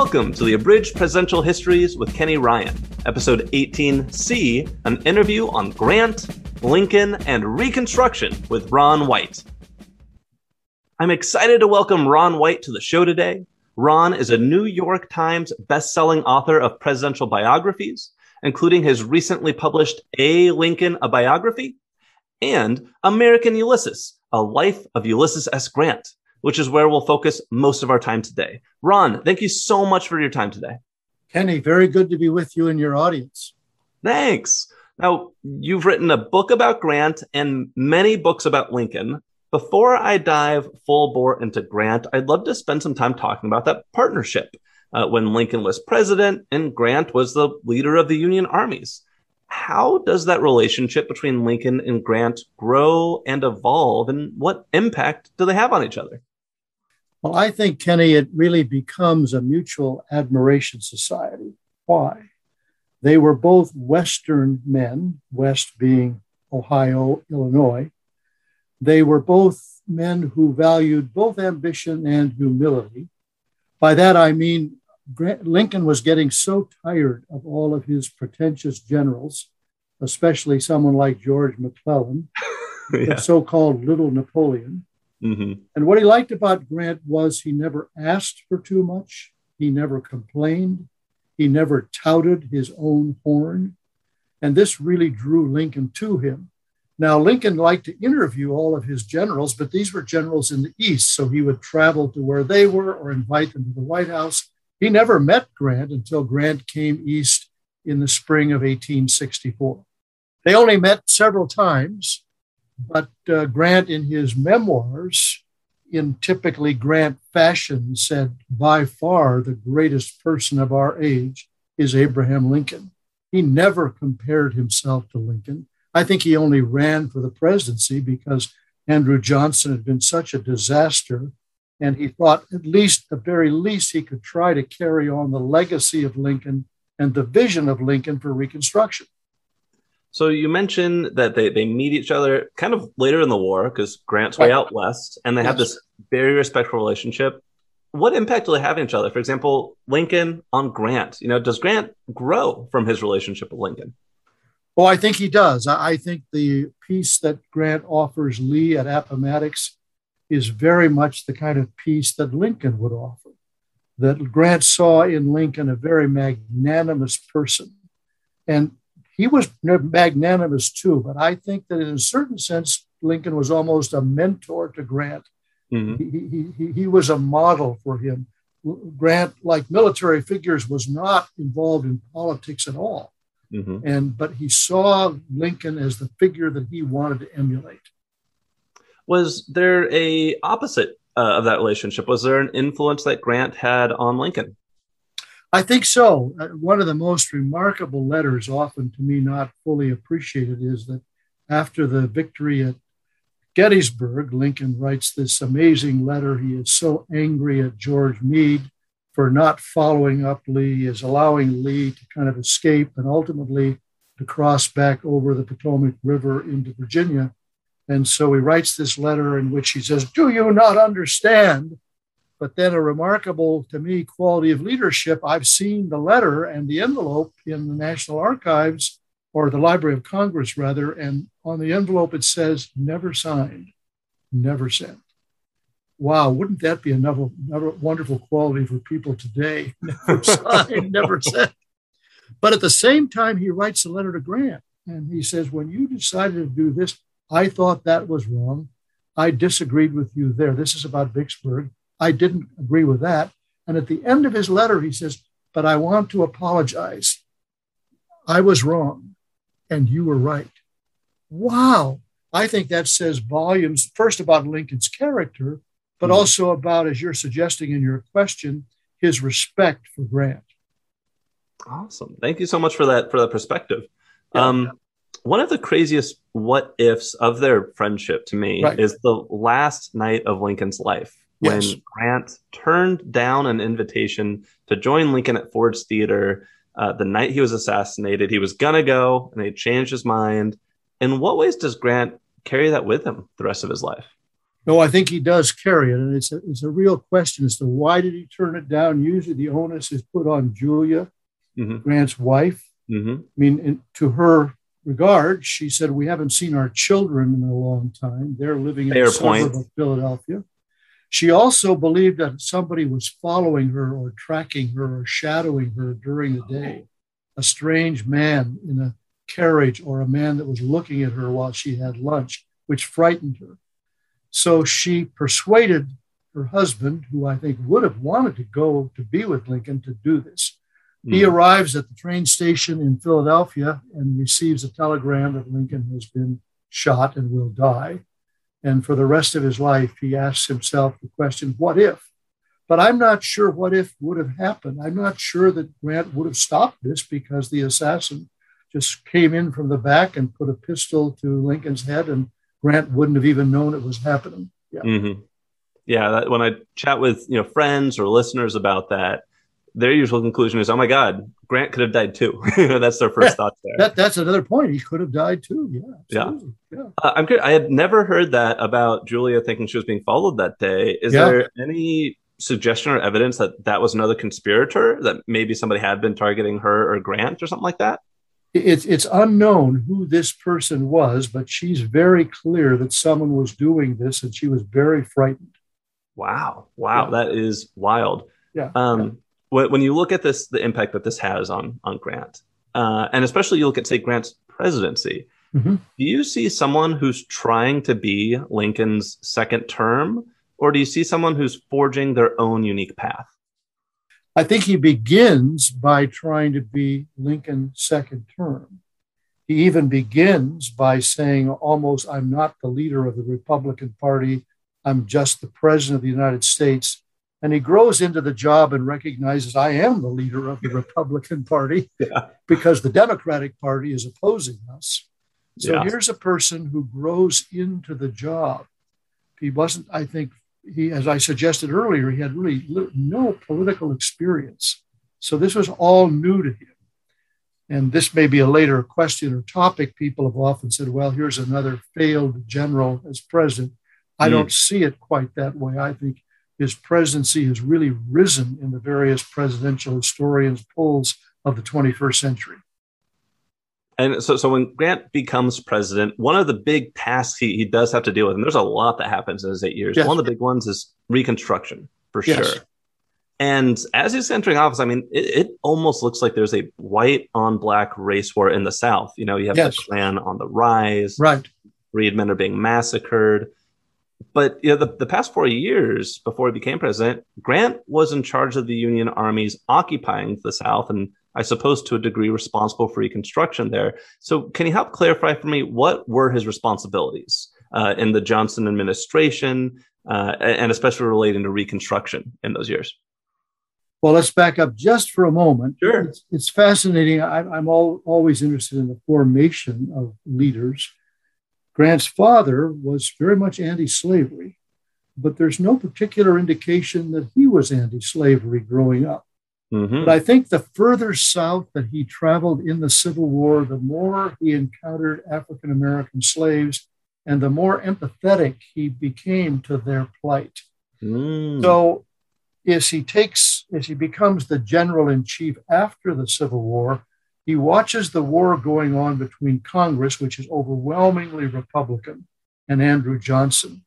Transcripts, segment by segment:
Welcome to the Abridged Presidential Histories with Kenny Ryan, episode 18C, an interview on Grant, Lincoln, and Reconstruction with Ron White. I'm excited to welcome Ron White to the show today. Ron is a New York Times best-selling author of presidential biographies, including his recently published A. Lincoln, a Biography, and American Ulysses, A Life of Ulysses S. Grant, which is where we'll focus most of our time today. Ron, thank you so much for your time today. Kenny, very good to be with you and your audience. Thanks. Now, you've written a book about Grant and many books about Lincoln. Before I dive full bore into Grant, I'd love to spend some time talking about that partnership uh, when Lincoln was president and Grant was the leader of the Union armies. How does that relationship between Lincoln and Grant grow and evolve, and what impact do they have on each other? Well, I think, Kenny, it really becomes a mutual admiration society. Why? They were both Western men, West being Ohio, Illinois. They were both men who valued both ambition and humility. By that, I mean Lincoln was getting so tired of all of his pretentious generals, especially someone like George McClellan, yeah. the so called Little Napoleon Mm-hmm. And what he liked about Grant was he never asked for too much, he never complained, he never touted his own horn. And this really drew Lincoln to him. Now, Lincoln liked to interview all of his generals, but these were generals in the East. So he would travel to where they were or invite them to the White House. He never met Grant until Grant came east in the spring of 1864. They only met several times, but uh, Grant, in his memoirs, in typically Grant fashion, said, by far the greatest person of our age is Abraham Lincoln. He never compared himself to Lincoln. I think he only ran for the presidency because Andrew Johnson had been such a disaster. And he thought, at least, the very least, he could try to carry on the legacy of Lincoln and the vision of Lincoln for Reconstruction. So you mentioned that they, they meet each other kind of later in the war because Grant's way out west, and they have this very respectful relationship. What impact do they have on each other? For example, Lincoln on Grant. You know, does Grant grow from his relationship with Lincoln? Well, I think he does. I think the peace that Grant offers Lee at Appomattox is very much the kind of peace that Lincoln would offer. That Grant saw in Lincoln a very magnanimous person. And he was magnanimous too, but I think that in a certain sense, Lincoln was almost a mentor to Grant. Mm-hmm. He, he, he was a model for him. Grant, like military figures, was not involved in politics at all. Mm-hmm. And but he saw Lincoln as the figure that he wanted to emulate. Was there a opposite uh, of that relationship? Was there an influence that Grant had on Lincoln? I think so. Uh, one of the most remarkable letters, often to me not fully appreciated, is that after the victory at Gettysburg, Lincoln writes this amazing letter. He is so angry at George Meade for not following up Lee, is allowing Lee to kind of escape and ultimately to cross back over the Potomac River into Virginia. And so he writes this letter in which he says, Do you not understand but then a remarkable, to me, quality of leadership. I've seen the letter and the envelope in the National Archives or the Library of Congress, rather, and on the envelope it says never signed, never sent. Wow, wouldn't that be another, another wonderful quality for people today? Never signed, never sent. But at the same time, he writes a letter to Grant and he says, When you decided to do this, I thought that was wrong. I disagreed with you there. This is about Vicksburg. I didn't agree with that. And at the end of his letter, he says, But I want to apologize. I was wrong and you were right. Wow. I think that says volumes, first about Lincoln's character, but mm-hmm. also about, as you're suggesting in your question, his respect for Grant. Awesome. Thank you so much for that for that perspective. Yeah. Um, one of the craziest what ifs of their friendship to me right. is the last night of Lincoln's life when yes. Grant turned down an invitation to join Lincoln at Ford's Theater uh, the night he was assassinated. He was gonna go, and he changed his mind. In what ways does Grant carry that with him the rest of his life? No, I think he does carry it, and it's a, it's a real question as to why did he turn it down. Usually, the onus is put on Julia, mm-hmm. Grant's wife. Mm-hmm. I mean, in, to her regard, she said, "We haven't seen our children in a long time. They're living in Fair the suburb of Philadelphia." She also believed that somebody was following her or tracking her or shadowing her during the day. A strange man in a carriage or a man that was looking at her while she had lunch, which frightened her. So she persuaded her husband, who I think would have wanted to go to be with Lincoln, to do this. Mm. He hmm. arrives at the train station in Philadelphia and receives a telegram that Lincoln has been shot and will die. And for the rest of his life, he asks himself the question, what if? But I'm not sure what if would have happened. I'm not sure that Grant would have stopped this because the assassin just came in from the back and put a pistol to Lincoln's head, and Grant wouldn't have even known it was happening. Yeah. Mm-hmm. Yeah. That, when I chat with you know friends or listeners about that, their usual conclusion is, "Oh my God, Grant could have died too." that's their first yeah, thoughts there. That, that's another point. He could have died too. Yeah. Absolutely. Yeah. Yeah. Uh, I'm good. I had never heard that about Julia thinking she was being followed that day. Is yeah. there any suggestion or evidence that that was another conspirator? That maybe somebody had been targeting her or Grant or something like that? It's it's unknown who this person was, but she's very clear that someone was doing this, and she was very frightened. Wow! Wow, that is wild. Yeah. Um, when you look at this, the impact that this has on on Grant, uh, and especially you look at say Grant's presidency, mm-hmm. do you see someone who's trying to be Lincoln's second term, or do you see someone who's forging their own unique path? I think he begins by trying to be Lincoln's second term. He even begins by saying, almost, I'm not the leader of the Republican Party. I'm just the president of the United States. And he grows into the job and recognizes I am the leader of the Republican Party yeah. because the Democratic Party is opposing us. So yeah. here's a person who grows into the job. He wasn't, I think, he, as I suggested earlier, he had really no political experience. So this was all new to him. And this may be a later question or topic. People have often said, well, here's another failed general as president. I mm. don't see it quite that way. I think his presidency has really risen in the various presidential historians' polls of the 21st century. And so, so when Grant becomes president, one of the big tasks he, he does have to deal with, and there's a lot that happens in his eight years. Yes. One of the big ones is Reconstruction, for yes. sure. And as he's entering office, I mean, it, it, almost looks like there's a white on black race war in the South. You know, you have yes. the Klan on the rise, right? Freedmen are being massacred but you know, the, the past four years before he became president, Grant was in charge of the Union armies occupying the South and I suppose to a degree responsible for Reconstruction there. So, can you help clarify for me what were his responsibilities uh, in the Johnson administration, uh, and especially relating to Reconstruction in those years? Well, let's back up just for a moment. Sure. It's, it's fascinating. I, am all, always interested in the formation of leaders. Grant's father was very much anti slavery, but there's no particular indication that he was anti slavery growing up. Mm-hmm. But I think the further south that he traveled in the Civil War, the more he encountered African American slaves and the more empathetic he became to their plight. Mm. So, as he takes, as he becomes the general in chief after the Civil War, he watches the war going on between Congress, which is overwhelmingly Republican, and Andrew Johnson.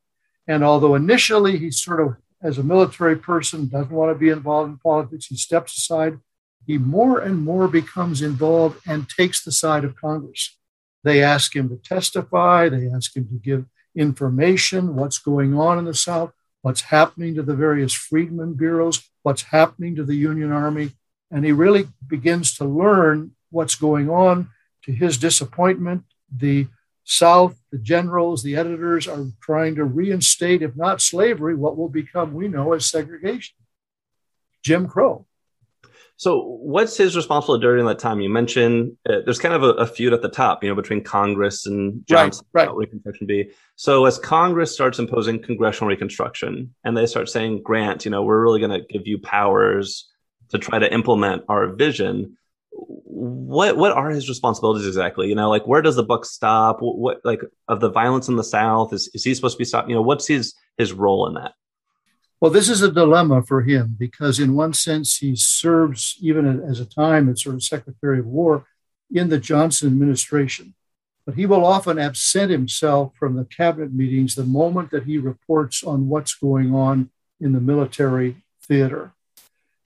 And although initially he sort of, as a military person, doesn't want to be involved in politics, he steps aside, he more and more becomes involved and takes the side of Congress. They ask him to testify, they ask him to give information, what's going on in the South, what's happening to the various freedmen bureaus, what's happening to the Union Army. And he really begins to learn what's going on. To his disappointment, the South, the generals, the editors are trying to reinstate, if not slavery, what will become, we know, as segregation, Jim Crow. So, what's his responsibility during that time? You mentioned uh, there's kind of a, a, feud at the top, you know, between Congress and Johnson right, right. Reconstruction B. So, as Congress starts imposing congressional Reconstruction and they start saying, Grant, you know, we're really going to give you powers to try to implement our vision what what are his responsibilities exactly? You know, like where does the buck stop? What, what like of the violence in the South is is he supposed to be stopped? You know, what's his his role in that? Well, this is a dilemma for him because, in one sense, he serves even as a time as sort of Secretary of War in the Johnson administration. But he will often absent himself from the cabinet meetings the moment that he reports on what's going on in the military theater.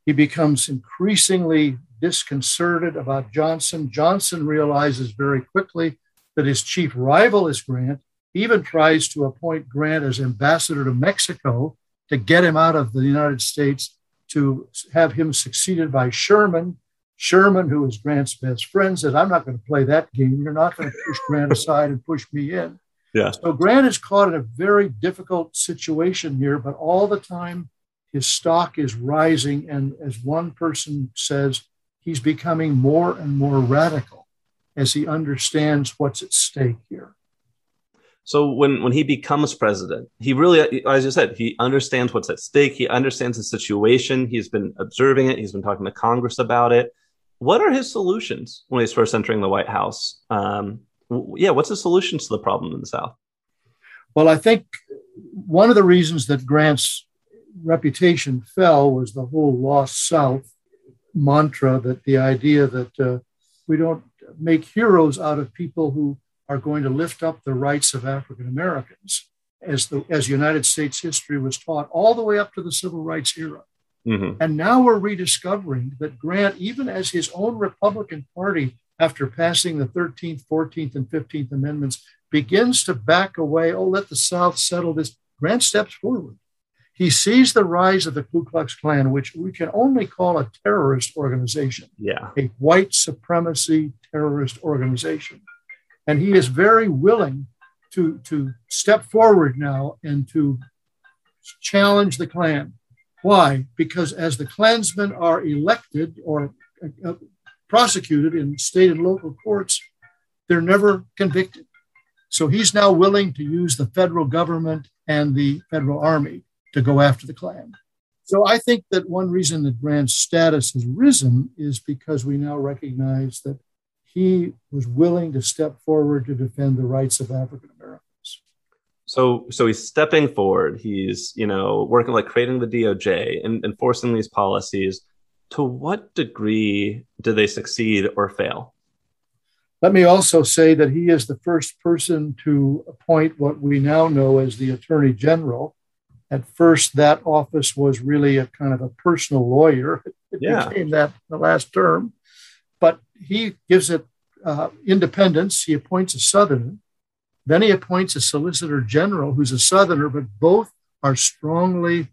He becomes increasingly disconcerted about Johnson. Johnson realizes very quickly that his chief rival is Grant. He even tries to appoint Grant as ambassador to Mexico to get him out of the United States to have him succeeded by Sherman. Sherman, who is Grant's best friend, says, I'm not going to play that game. You're not going to push Grant aside and push me in. Yeah. So Grant is caught in a very difficult situation here, but all the time his stock is rising. And as one person says, he's becoming more and more radical as he understands what's at stake here. So when when he becomes president, he really, as you said, he understands what's at stake. He understands the situation. He's been observing it. He's been talking to Congress about it. What are his solutions when he's first entering the White House? Um, yeah, what's the solutions to the problem in the South? Well, I think one of the reasons that Grant's reputation fell was the whole lost South mantra that the idea that uh, we don't make heroes out of people who are going to lift up the rights of African Americans as the as United States history was taught all the way up to the civil rights era. Mm-hmm. And now we're rediscovering that Grant, even as his own Republican Party, after passing the 13th, 14th, and 15th Amendments, begins to back away. Oh, let the South settle this. Grant steps forward. He sees the rise of the Ku Klux Klan, which we can only call a terrorist organization. Yeah. A white supremacy terrorist organization. And he is very willing to, to step forward now and to challenge the Klan. Why? Because as the Klansmen are elected or uh, prosecuted in state and local courts, they're never convicted. So he's now willing to use the federal government and the federal army to go after the Klan. So I think that one reason that Grant's status has risen is because we now recognize that he was willing to step forward to defend the rights of African Americans. So, so he's stepping forward. He's, you know, working like creating the DOJ and enforcing these policies. To what degree do they succeed or fail? Let me also say that he is the first person to appoint what we now know as the Attorney General. At first, that office was really a kind of a personal lawyer. It yeah. became that the last term but he gives it uh, independence. He appoints a Southerner. Then he appoints a Solicitor General who's a Southerner, but both are strongly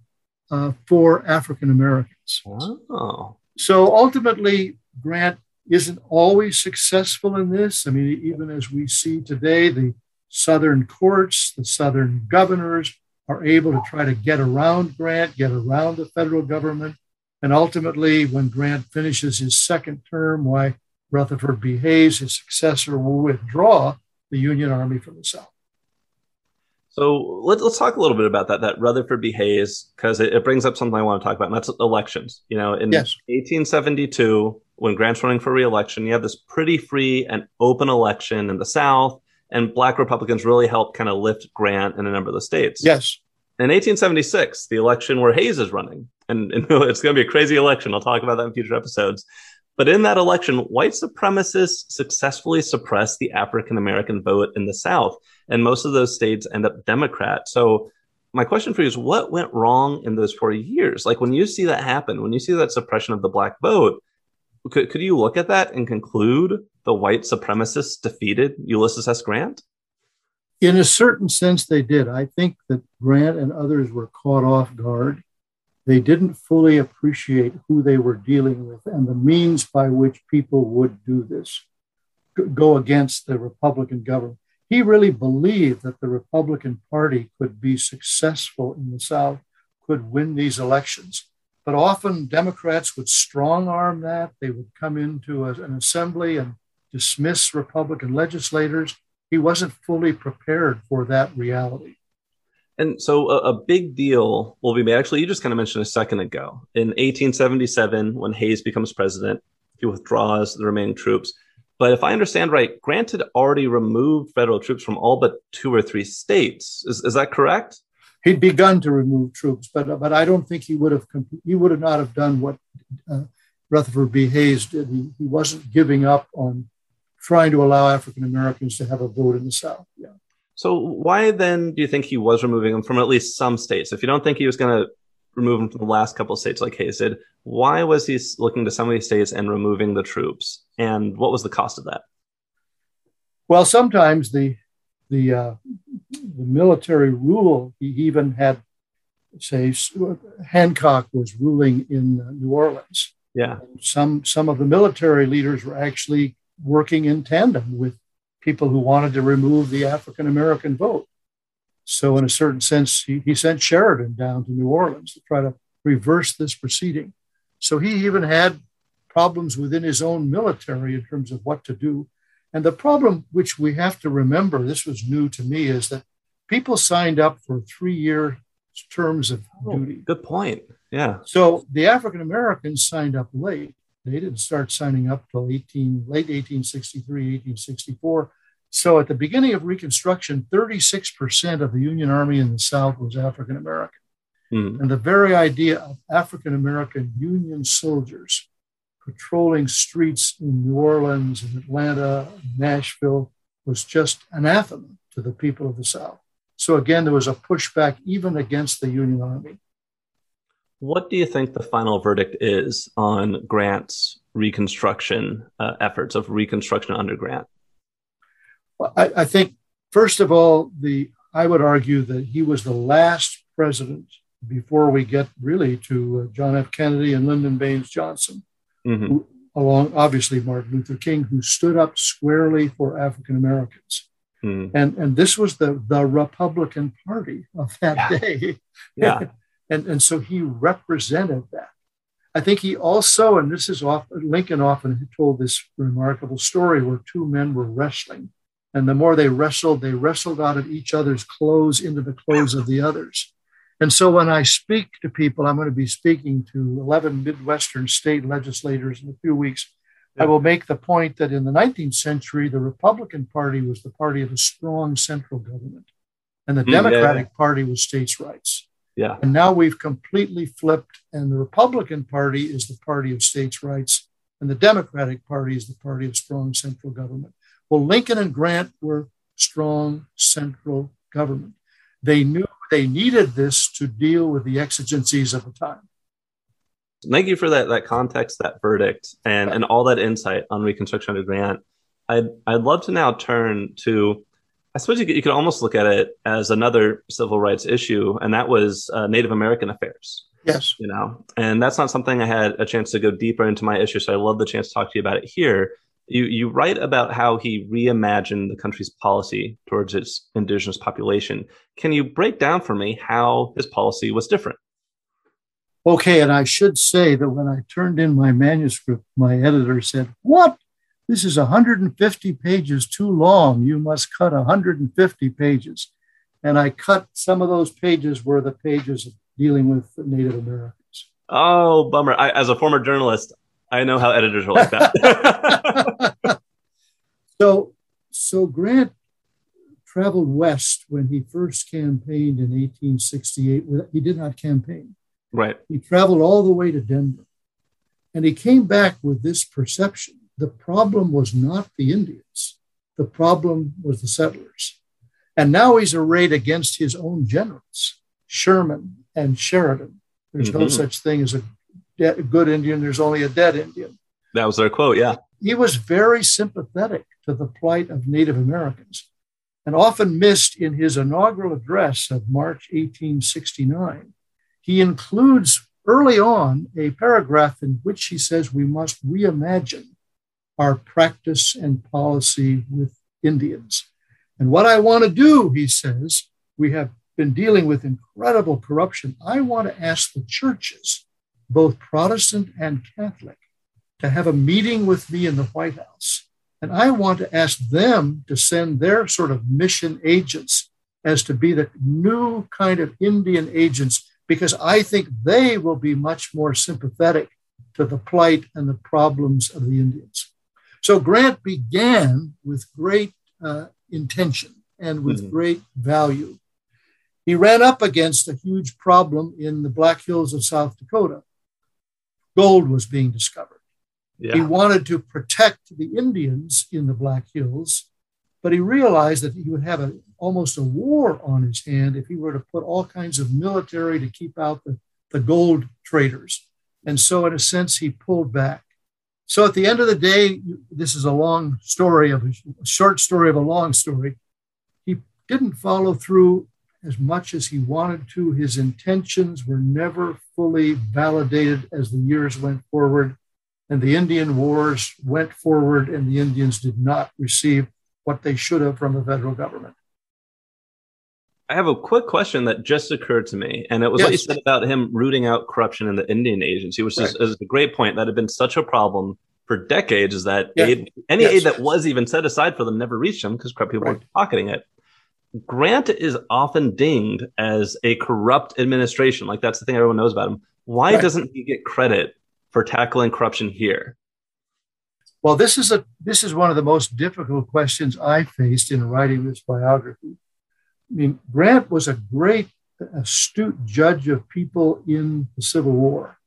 uh, for African Americans. Oh. So ultimately, Grant isn't always successful in this. I mean, even as we see today, the Southern courts, the Southern governors are able to try to get around Grant, get around the federal government. And ultimately, when Grant finishes his second term, why Rutherford B. Hayes, his successor, will withdraw the Union Army from the South. So let, us talk a little bit about that, that Rutherford B. Hayes, because it, it, brings up something I want to talk about, and that's elections. You know, in yes. 1872, when Grant's running for reelection, you have this pretty free and open election in the South, and Black Republicans really helped kind of lift Grant in a number of the states. Yes. In 1876, the election where Hayes is running, and, and it's going to be a crazy election. I'll talk about that in future episodes. But in that election, white supremacists successfully suppressed the African American vote in the South, and most of those states end up Democrat. So, my question for you is what went wrong in those four years? Like, when you see that happen, when you see that suppression of the black vote, could, could you look at that and conclude the white supremacists defeated Ulysses S. Grant? In a certain sense, they did. I think that Grant and others were caught off guard they didn't fully appreciate who they were dealing with and the means by which people would do this, go against the Republican government. He really believed that the Republican Party could be successful in the South, could win these elections. But often Democrats would strong arm that. They would come into a, an assembly and dismiss Republican legislators. He wasn't fully prepared for that reality. And so a, a, big deal will be made. Actually, you just kind of mentioned a second ago. In 1877, when Hayes becomes president, he withdraws the remaining troops. But if I understand right, Grant had already removed federal troops from all but two or three states. Is, is that correct? He'd begun to remove troops, but but I don't think he would have he would have not have done what uh, Rutherford B. Hayes did. He, he wasn't giving up on trying to allow African Americans to have a vote in the South. Yeah. So why then do you think he was removing them from at least some states? If you don't think he was going to remove them from the last couple of states like Hayes did, why was he looking to some of these states and removing the troops? And what was the cost of that? Well, sometimes the the, uh, the military rule. He even had, say, Hancock was ruling in uh, New Orleans. Yeah. Some some of the military leaders were actually working in tandem with people who wanted to remove the African American vote. So, in a certain sense, he, he sent Sheridan down to New Orleans to try to reverse this proceeding. So, he even had problems within his own military in terms of what to do. And the problem, which we have to remember, this was new to me, is that people signed up for three year terms of oh, duty. Good point. Yeah. So the African Americans signed up late. They didn't start signing up till 18, late 1863, 1864. So at the beginning of Reconstruction, 36% of the Union Army in the South was African American. Mm. And the very idea of African American Union soldiers patrolling streets in New Orleans and Atlanta, Nashville was just anathema to the people of the South. So again, there was a pushback even against the Union Army. What do you think the final verdict is on Grant's Reconstruction uh, efforts of Reconstruction under Grant? I, I think, first of all, the I would argue that he was the last president before we get really to uh, John F. Kennedy and Lyndon Baines Johnson, mm-hmm. who, along obviously Martin Luther King, who stood up squarely for African Americans. Mm. And, and this was the, the Republican Party of that yeah. day. Yeah. and, and so he represented that. I think he also, and this is often, Lincoln often told this remarkable story where two men were wrestling and the more they wrestled, they wrestled out of each other's clothes into the clothes of the others. And so when I speak to people, I'm going to be speaking to 11 Midwestern state legislators in a few weeks. I will make the point that in the 19th century, the Republican Party was the party of a strong central government, and the mm, Democratic yeah. Party was states' rights. Yeah. And now we've completely flipped, and the Republican Party is the party of states' rights, and the Democratic Party is the party of strong central government. Well, Lincoln and Grant were strong central government. They knew they needed this to deal with the exigencies of the time. Thank you for that that context, that verdict, and and all that insight on Reconstruction under Grant. I'd I'd love to now turn to. I suppose you could, you could almost look at it as another civil rights issue, and that was uh, Native American affairs. Yes, you know, and that's not something I had a chance to go deeper into my issue. So I love the chance to talk to you about it here. You, you write about how he reimagined the country's policy towards its indigenous population. Can you break down for me how his policy was different? Okay, and I should say that when I turned in my manuscript, my editor said, What? This is 150 pages too long. You must cut 150 pages. And I cut some of those pages were the pages dealing with Native Americans. Oh, bummer. I, as a former journalist, I know how editors are like that. so, so Grant traveled west when he first campaigned in 1868. He did not campaign. Right. He traveled all the way to Denver. And he came back with this perception. The problem was not the Indians, the problem was the settlers. And now he's arrayed against his own generals, Sherman and Sheridan. There's mm-hmm. no such thing as a de- good Indian, there's only a dead Indian. That was their quote, yeah. He was very sympathetic to the plight of Native Americans and often missed in his inaugural address of March 1869. He includes early on a paragraph in which he says we must reimagine our practice and policy with Indians. And what I want to do, he says, we have been dealing with incredible corruption. I want to ask the churches both Protestant and Catholic, to have a meeting with me in the White House. And I want to ask them to send their sort of mission agents as to be the new kind of Indian agents, because I think they will be much more sympathetic to the plight and the problems of the Indians. So Grant began with great uh, intention and with mm-hmm. great value. He ran up against a huge problem in the Black Hills of South Dakota. Gold was being discovered. Yeah. He wanted to protect the Indians in the Black Hills, but he realized that he would have a, almost a war on his hand if he were to put all kinds of military to keep out the, the gold traders. And so, in a sense, he pulled back. So, at the end of the day, this is a long story of a, short story of a long story. He didn't follow through as much as he wanted to. His intentions were never fully validated as the years went forward. And the Indian Wars went forward, and the Indians did not receive what they should have from the federal government. I have a quick question that just occurred to me, and it was yes. what you said about him rooting out corruption in the Indian agency, which right. is, is, a great point. That had been such a problem for decades. Is that yeah. aid, any yes. aid that was even set aside for them never reached them because corrupt people right. were pocketing it. Grant is often dinged as a corrupt administration. Like that's the thing everyone knows about him. Why right. doesn't he get credit for tackling corruption here? Well, this is a this is one of the most difficult questions I faced in writing this biography. I mean, Grant was a great, astute judge of people in the Civil War.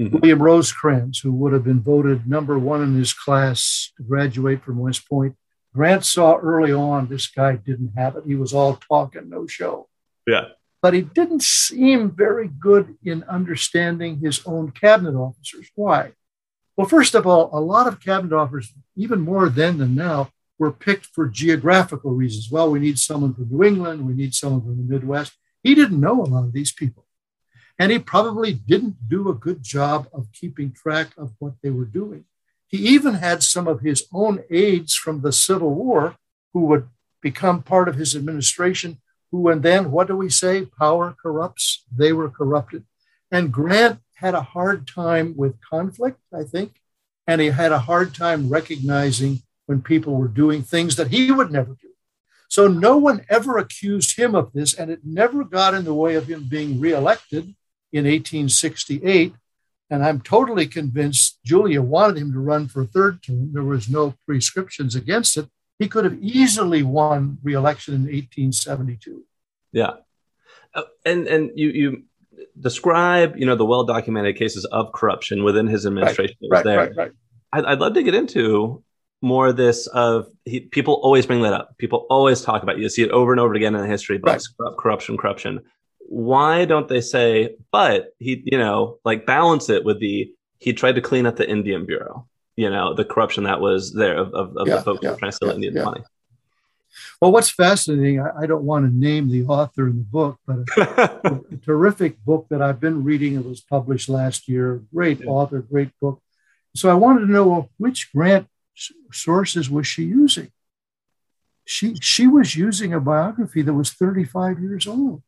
Mm-hmm. William Rosecrans, who would have been voted number one in his class to graduate from West Point, Grant saw early on this guy didn't have it. He was all talk and no show. Yeah. But he didn't seem very good in understanding his own cabinet officers. Why? Well, first of all, a lot of cabinet officers, even more then than now, were picked for geographical reasons. Well, we need someone from New England, we need someone from the Midwest. He didn't know a lot of these people. And he probably didn't do a good job of keeping track of what they were doing. He even had some of his own aides from the Civil War who would become part of his administration, who, and then what do we say? Power corrupts. They were corrupted. And Grant had a hard time with conflict, I think, and he had a hard time recognizing when people were doing things that he would never do. So no one ever accused him of this, and it never got in the way of him being reelected in 1868 and I'm totally convinced Julia wanted him to run for a third term. There was no prescriptions against it. He could have easily won re-election in 1872. Yeah, uh, and and you you describe you know the well documented cases of corruption within his administration. Right, right, right, right. I'd, I'd, love to get into more of this of he, people always bring that up. People always talk about. It. You see it over and over again in the history books. Right. Corruption, corruption why don't they say, but he, you know, like balance it with the, he tried to clean up the Indian Bureau, you know, the corruption that was there of, of, of yeah, the folks yeah, trying to steal yeah, Indian yeah. money. Well, what's fascinating, I, I, don't want to name the author in the book, but a, a terrific book that I've been reading. It was published last year. Great author, great book. So I wanted to know well, which grant sources was she using? She, she was using a biography that was 35 years old.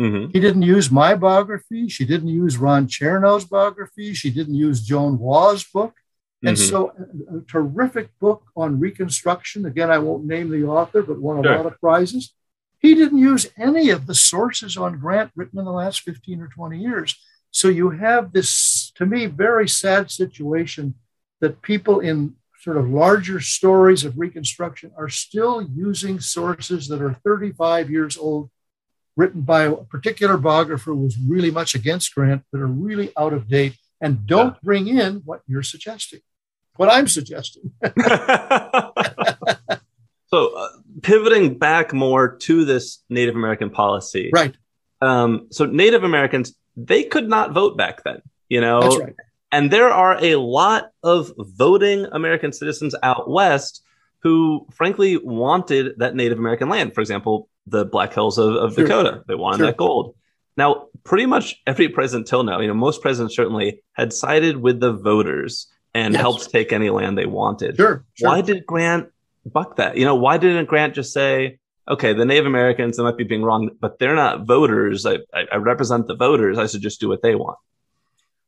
Mm-hmm. He didn't use my biography. She didn't use Ron Chernow's biography. She didn't use Joan Waugh's book. And mm-hmm. so, a, a, terrific book on Reconstruction. Again, I won't name the author, but won a sure. lot of prizes. He didn't use any of the sources on Grant written in the last 15 or 20 years. So, you have this, to me, very sad situation that people in sort of larger stories of Reconstruction are still using sources that are 35 years old written by a particular biographer who was really much against Grant that are really out of date and don't bring in what you're suggesting, what I'm suggesting. so, uh, pivoting back more to this Native American policy. Right. Um, so, Native Americans, they could not vote back then, you know? That's right. And there are a lot of voting American citizens out west who, frankly, wanted that Native American land. For example, the Black Hills of, of sure. Dakota. They wanted sure. that gold. Now, pretty much every president till now, you know, most presidents certainly had sided with the voters and yes. helped take any land they wanted. Sure, sure. Why did Grant buck that? You know, why didn't Grant just say, okay, the Native Americans, they might be being wrong, but they're not voters. I, I, I represent the voters. I should just do what they want.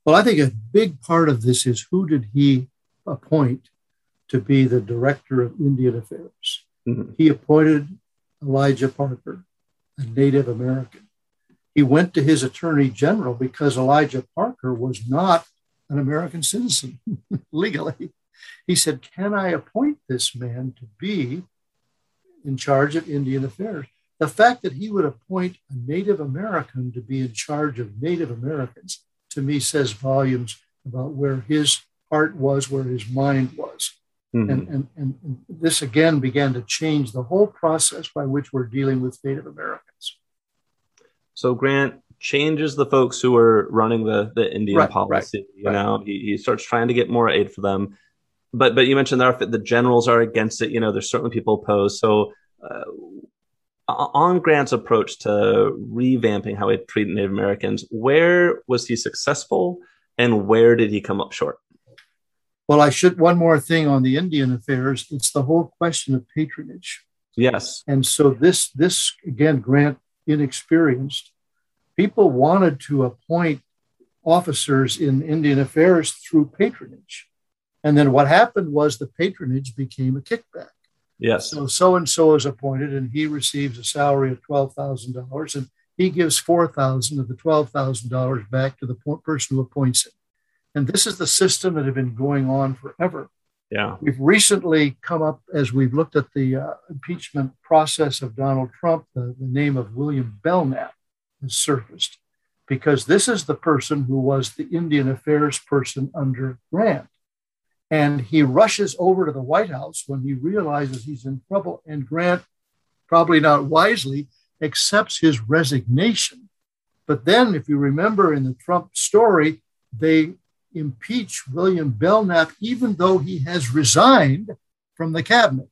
Well, I think a big part of this is who did he appoint to be the director of Indian Affairs? Mm-hmm. He appointed Elijah Parker, a Native American. He went to his attorney general because Elijah Parker was not an American citizen legally. He said, Can I appoint this man to be in charge of Indian affairs? The fact that he would appoint a Native American to be in charge of Native Americans to me says volumes about where his heart was, where his mind was. Mm-hmm. And, and, and this again began to change the whole process by which we're dealing with Native Americans. So Grant changes the folks who are running the, the Indian right, policy. Right, you right. know, he, he starts trying to get more aid for them. But but you mentioned there the generals are against it. You know, there's certainly people opposed. So uh, on Grant's approach to revamping how he treated Native Americans, where was he successful, and where did he come up short? Well, I should one more thing on the Indian affairs. It's the whole question of patronage. Yes. And so this this again, Grant inexperienced. People wanted to appoint officers in Indian affairs through patronage. And then what happened was the patronage became a kickback. Yes. So so and so is appointed and he receives a salary of $12,000 and he gives 4000 of the $12,000 back to the person who appoints him. And this is the system that had been going on forever. Yeah. We've recently come up, as we've looked at the uh, impeachment process of Donald Trump, the, the name of William Belknap has surfaced because this is the person who was the Indian affairs person under Grant. And he rushes over to the White House when he realizes he's in trouble. And Grant, probably not wisely, accepts his resignation. But then, if you remember in the Trump story, they impeach William Belknap, even though he has resigned from the cabinet.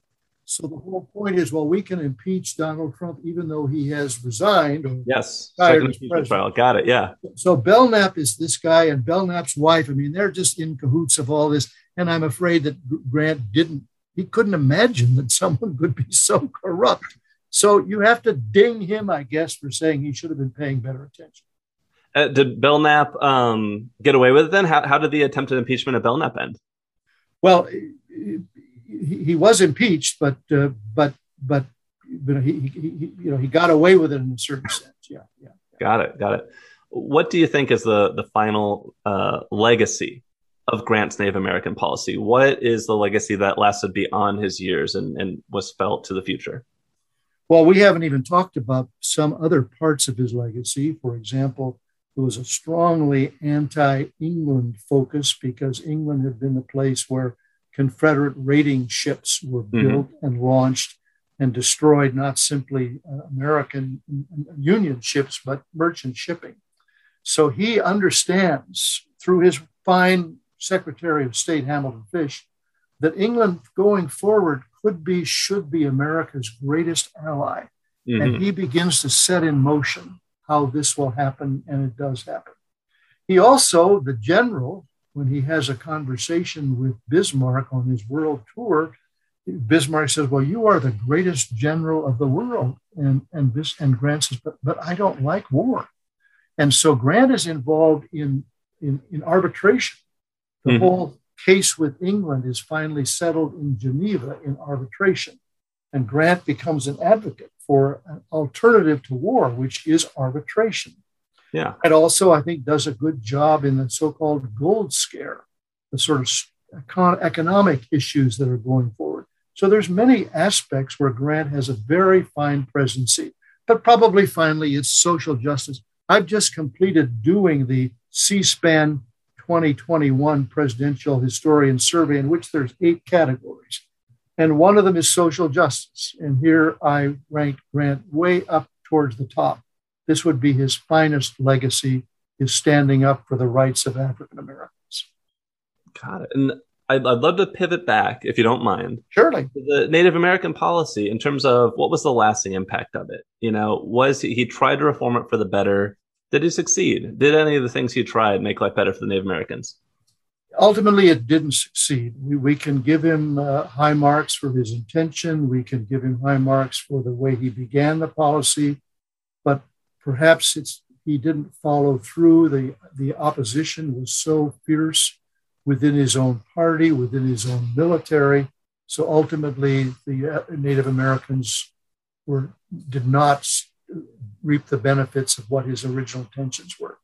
So the whole point is, well, we can impeach Donald Trump even though he has resigned. Yes, second impeachment trial. Got it. Yeah. So Belknap is this guy, and Belknap's wife. I mean, they're just in cahoots of all this. And I'm afraid that Grant didn't. He couldn't imagine that someone could be so corrupt. So you have to ding him, I guess, for saying he should have been paying better attention. Uh, did Belknap um, get away with it then? How, how did the attempted impeachment of Belknap end? Well, he, he was impeached, but uh, but but you know, he, he, he, you know he got away with it in a certain sense. Yeah, yeah. Got it. Got it. What do you think is the the final uh, legacy of Grant's Native American policy? What is the legacy that lasted beyond his years and, and was felt to the future? Well, we haven't even talked about some other parts of his legacy. For example, there was a strongly anti England focus because England had been the place where Confederate raiding ships were mm-hmm. built mm-hmm. and launched and destroyed not simply uh, American Union ships, but merchant shipping. So he understands through his fine Secretary of State Hamilton Fish that England going forward could be, should be America's greatest ally. Mm-hmm. And he begins to set in motion how this will happen, and it does happen. He also, the general, when he has a conversation with Bismarck on his world tour, Bismarck says, Well, you are the greatest general of the world. And, and, Bis- and Grant says, but, but I don't like war. And so Grant is involved in, in, in arbitration. The mm-hmm. whole case with England is finally settled in Geneva in arbitration. And Grant becomes an advocate for an alternative to war, which is arbitration. Yeah. And also, I think, does a good job in the so called gold scare, the sort of economic issues that are going forward. So there's many aspects where Grant has a very fine presidency, but probably finally it's social justice. I've just completed doing the C-SPAN 2021 Presidential Historian Survey, in which there's eight categories. And one of them is social justice. And here I rank Grant way up towards the top. This would be his finest legacy, is standing up for the rights of African Americans. Got it. And I'd, I'd, love to pivot back, if you don't mind. Surely. The Native American policy, in terms of what was the lasting impact of it? You know, was he, he tried to reform it for the better? Did he succeed? Did any of the things he tried make life better for the Native Americans? ultimately it didn't succeed. We, we can give him uh, high marks for his intention. We can give him high marks for the way he began the policy, perhaps it's he didn't follow through. The, the opposition was so fierce within his own party, within his own military. So ultimately, the uh, Native Americans were did not reap the benefits of what his original intentions were.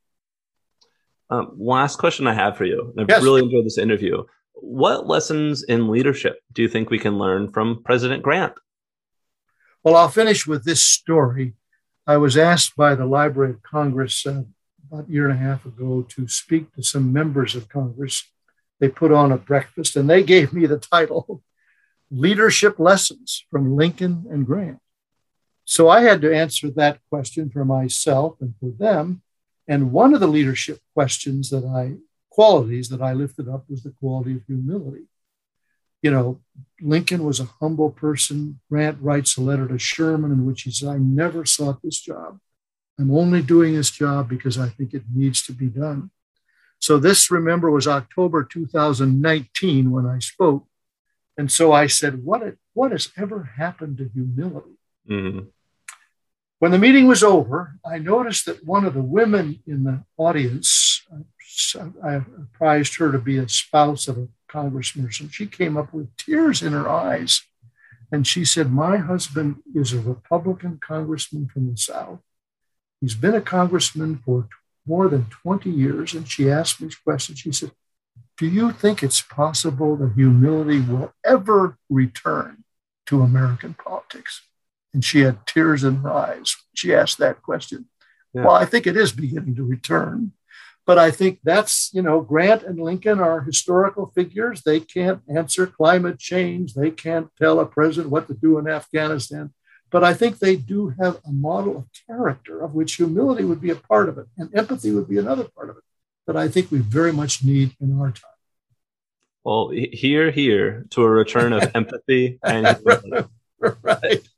Um, last question I have for you. I've Yes. really enjoyed this interview. What lessons in leadership do you think we can learn from President Grant? Well, I'll finish with this story. I was asked by the Library of Congress uh, about a year and a half ago to speak to some members of Congress. They put on a breakfast and they gave me the title Leadership Lessons from Lincoln and Grant. So I had to answer that question for myself and for them. And one of the leadership questions that I, qualities that I lifted up was the quality of humility. You know, Lincoln was a humble person. Grant writes a letter to Sherman in which he says, I never sought this job. I'm only doing this job because I think it needs to be done. So, this, remember, was October 2019 when I spoke. And so I said, What, what has ever happened to humility? Mhm. When the meeting was over, I noticed that one of the women in the audience, I apprised her to be a spouse of a congressman, and she came up with tears in her eyes. And she said, My husband is a Republican congressman from the South. He's been a congressman for more than 20 years. And she asked me this question. She said, Do you think it's possible that humility will ever return to American politics? And she had tears in her eyes. She asked that question. Yeah. Well, I think it is beginning to return. But I think that's, you know, Grant and Lincoln are historical figures. They can't answer climate change. They can't tell a president what to do in Afghanistan. But I think they do have a model of character of which humility would be a part of it and empathy would be another part of it that I think we very much need in our time. Well, he- here, here to a return of empathy and right.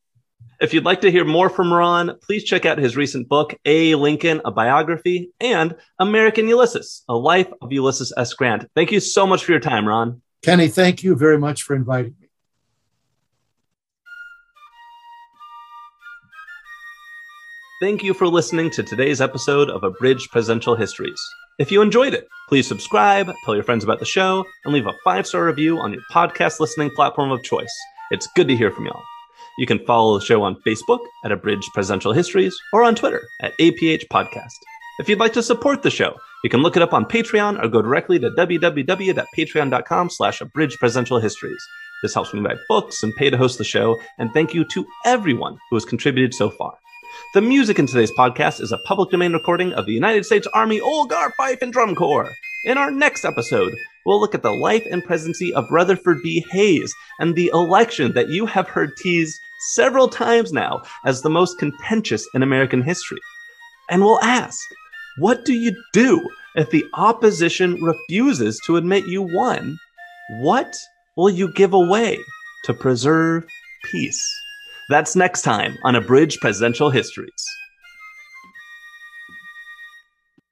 If you'd like to hear more from Ron, please check out his recent book, A. Lincoln, a Biography, and American Ulysses, A Life of Ulysses S. Grant. Thank you so much for your time, Ron. Kenny, thank you very much for inviting me. Thank you for listening to today's episode of Abridged Presidential Histories. If you enjoyed it, please subscribe, tell your friends about the show, and leave a five star review on your podcast listening platform of choice. It's good to hear from y'all. You can follow the show on Facebook at Abridged Presidential Histories or on Twitter at APH Podcast. If you'd like to support the show, you can look it up on Patreon or go directly to www.patreon.com slash abridged presidential histories. This helps me buy books and pay to host the show, and thank you to everyone who has contributed so far. The music in today's podcast is a public domain recording of the United States Army Old Guard Fife and Drum Corps. In our next episode, we'll look at the life and presidency of Rutherford B. Hayes and the election that you have heard teased several times now as the most contentious in American history. And we'll ask, what do you do if the opposition refuses to admit you won? What will you give away to preserve peace? That's next time on Abridged Presidential Histories.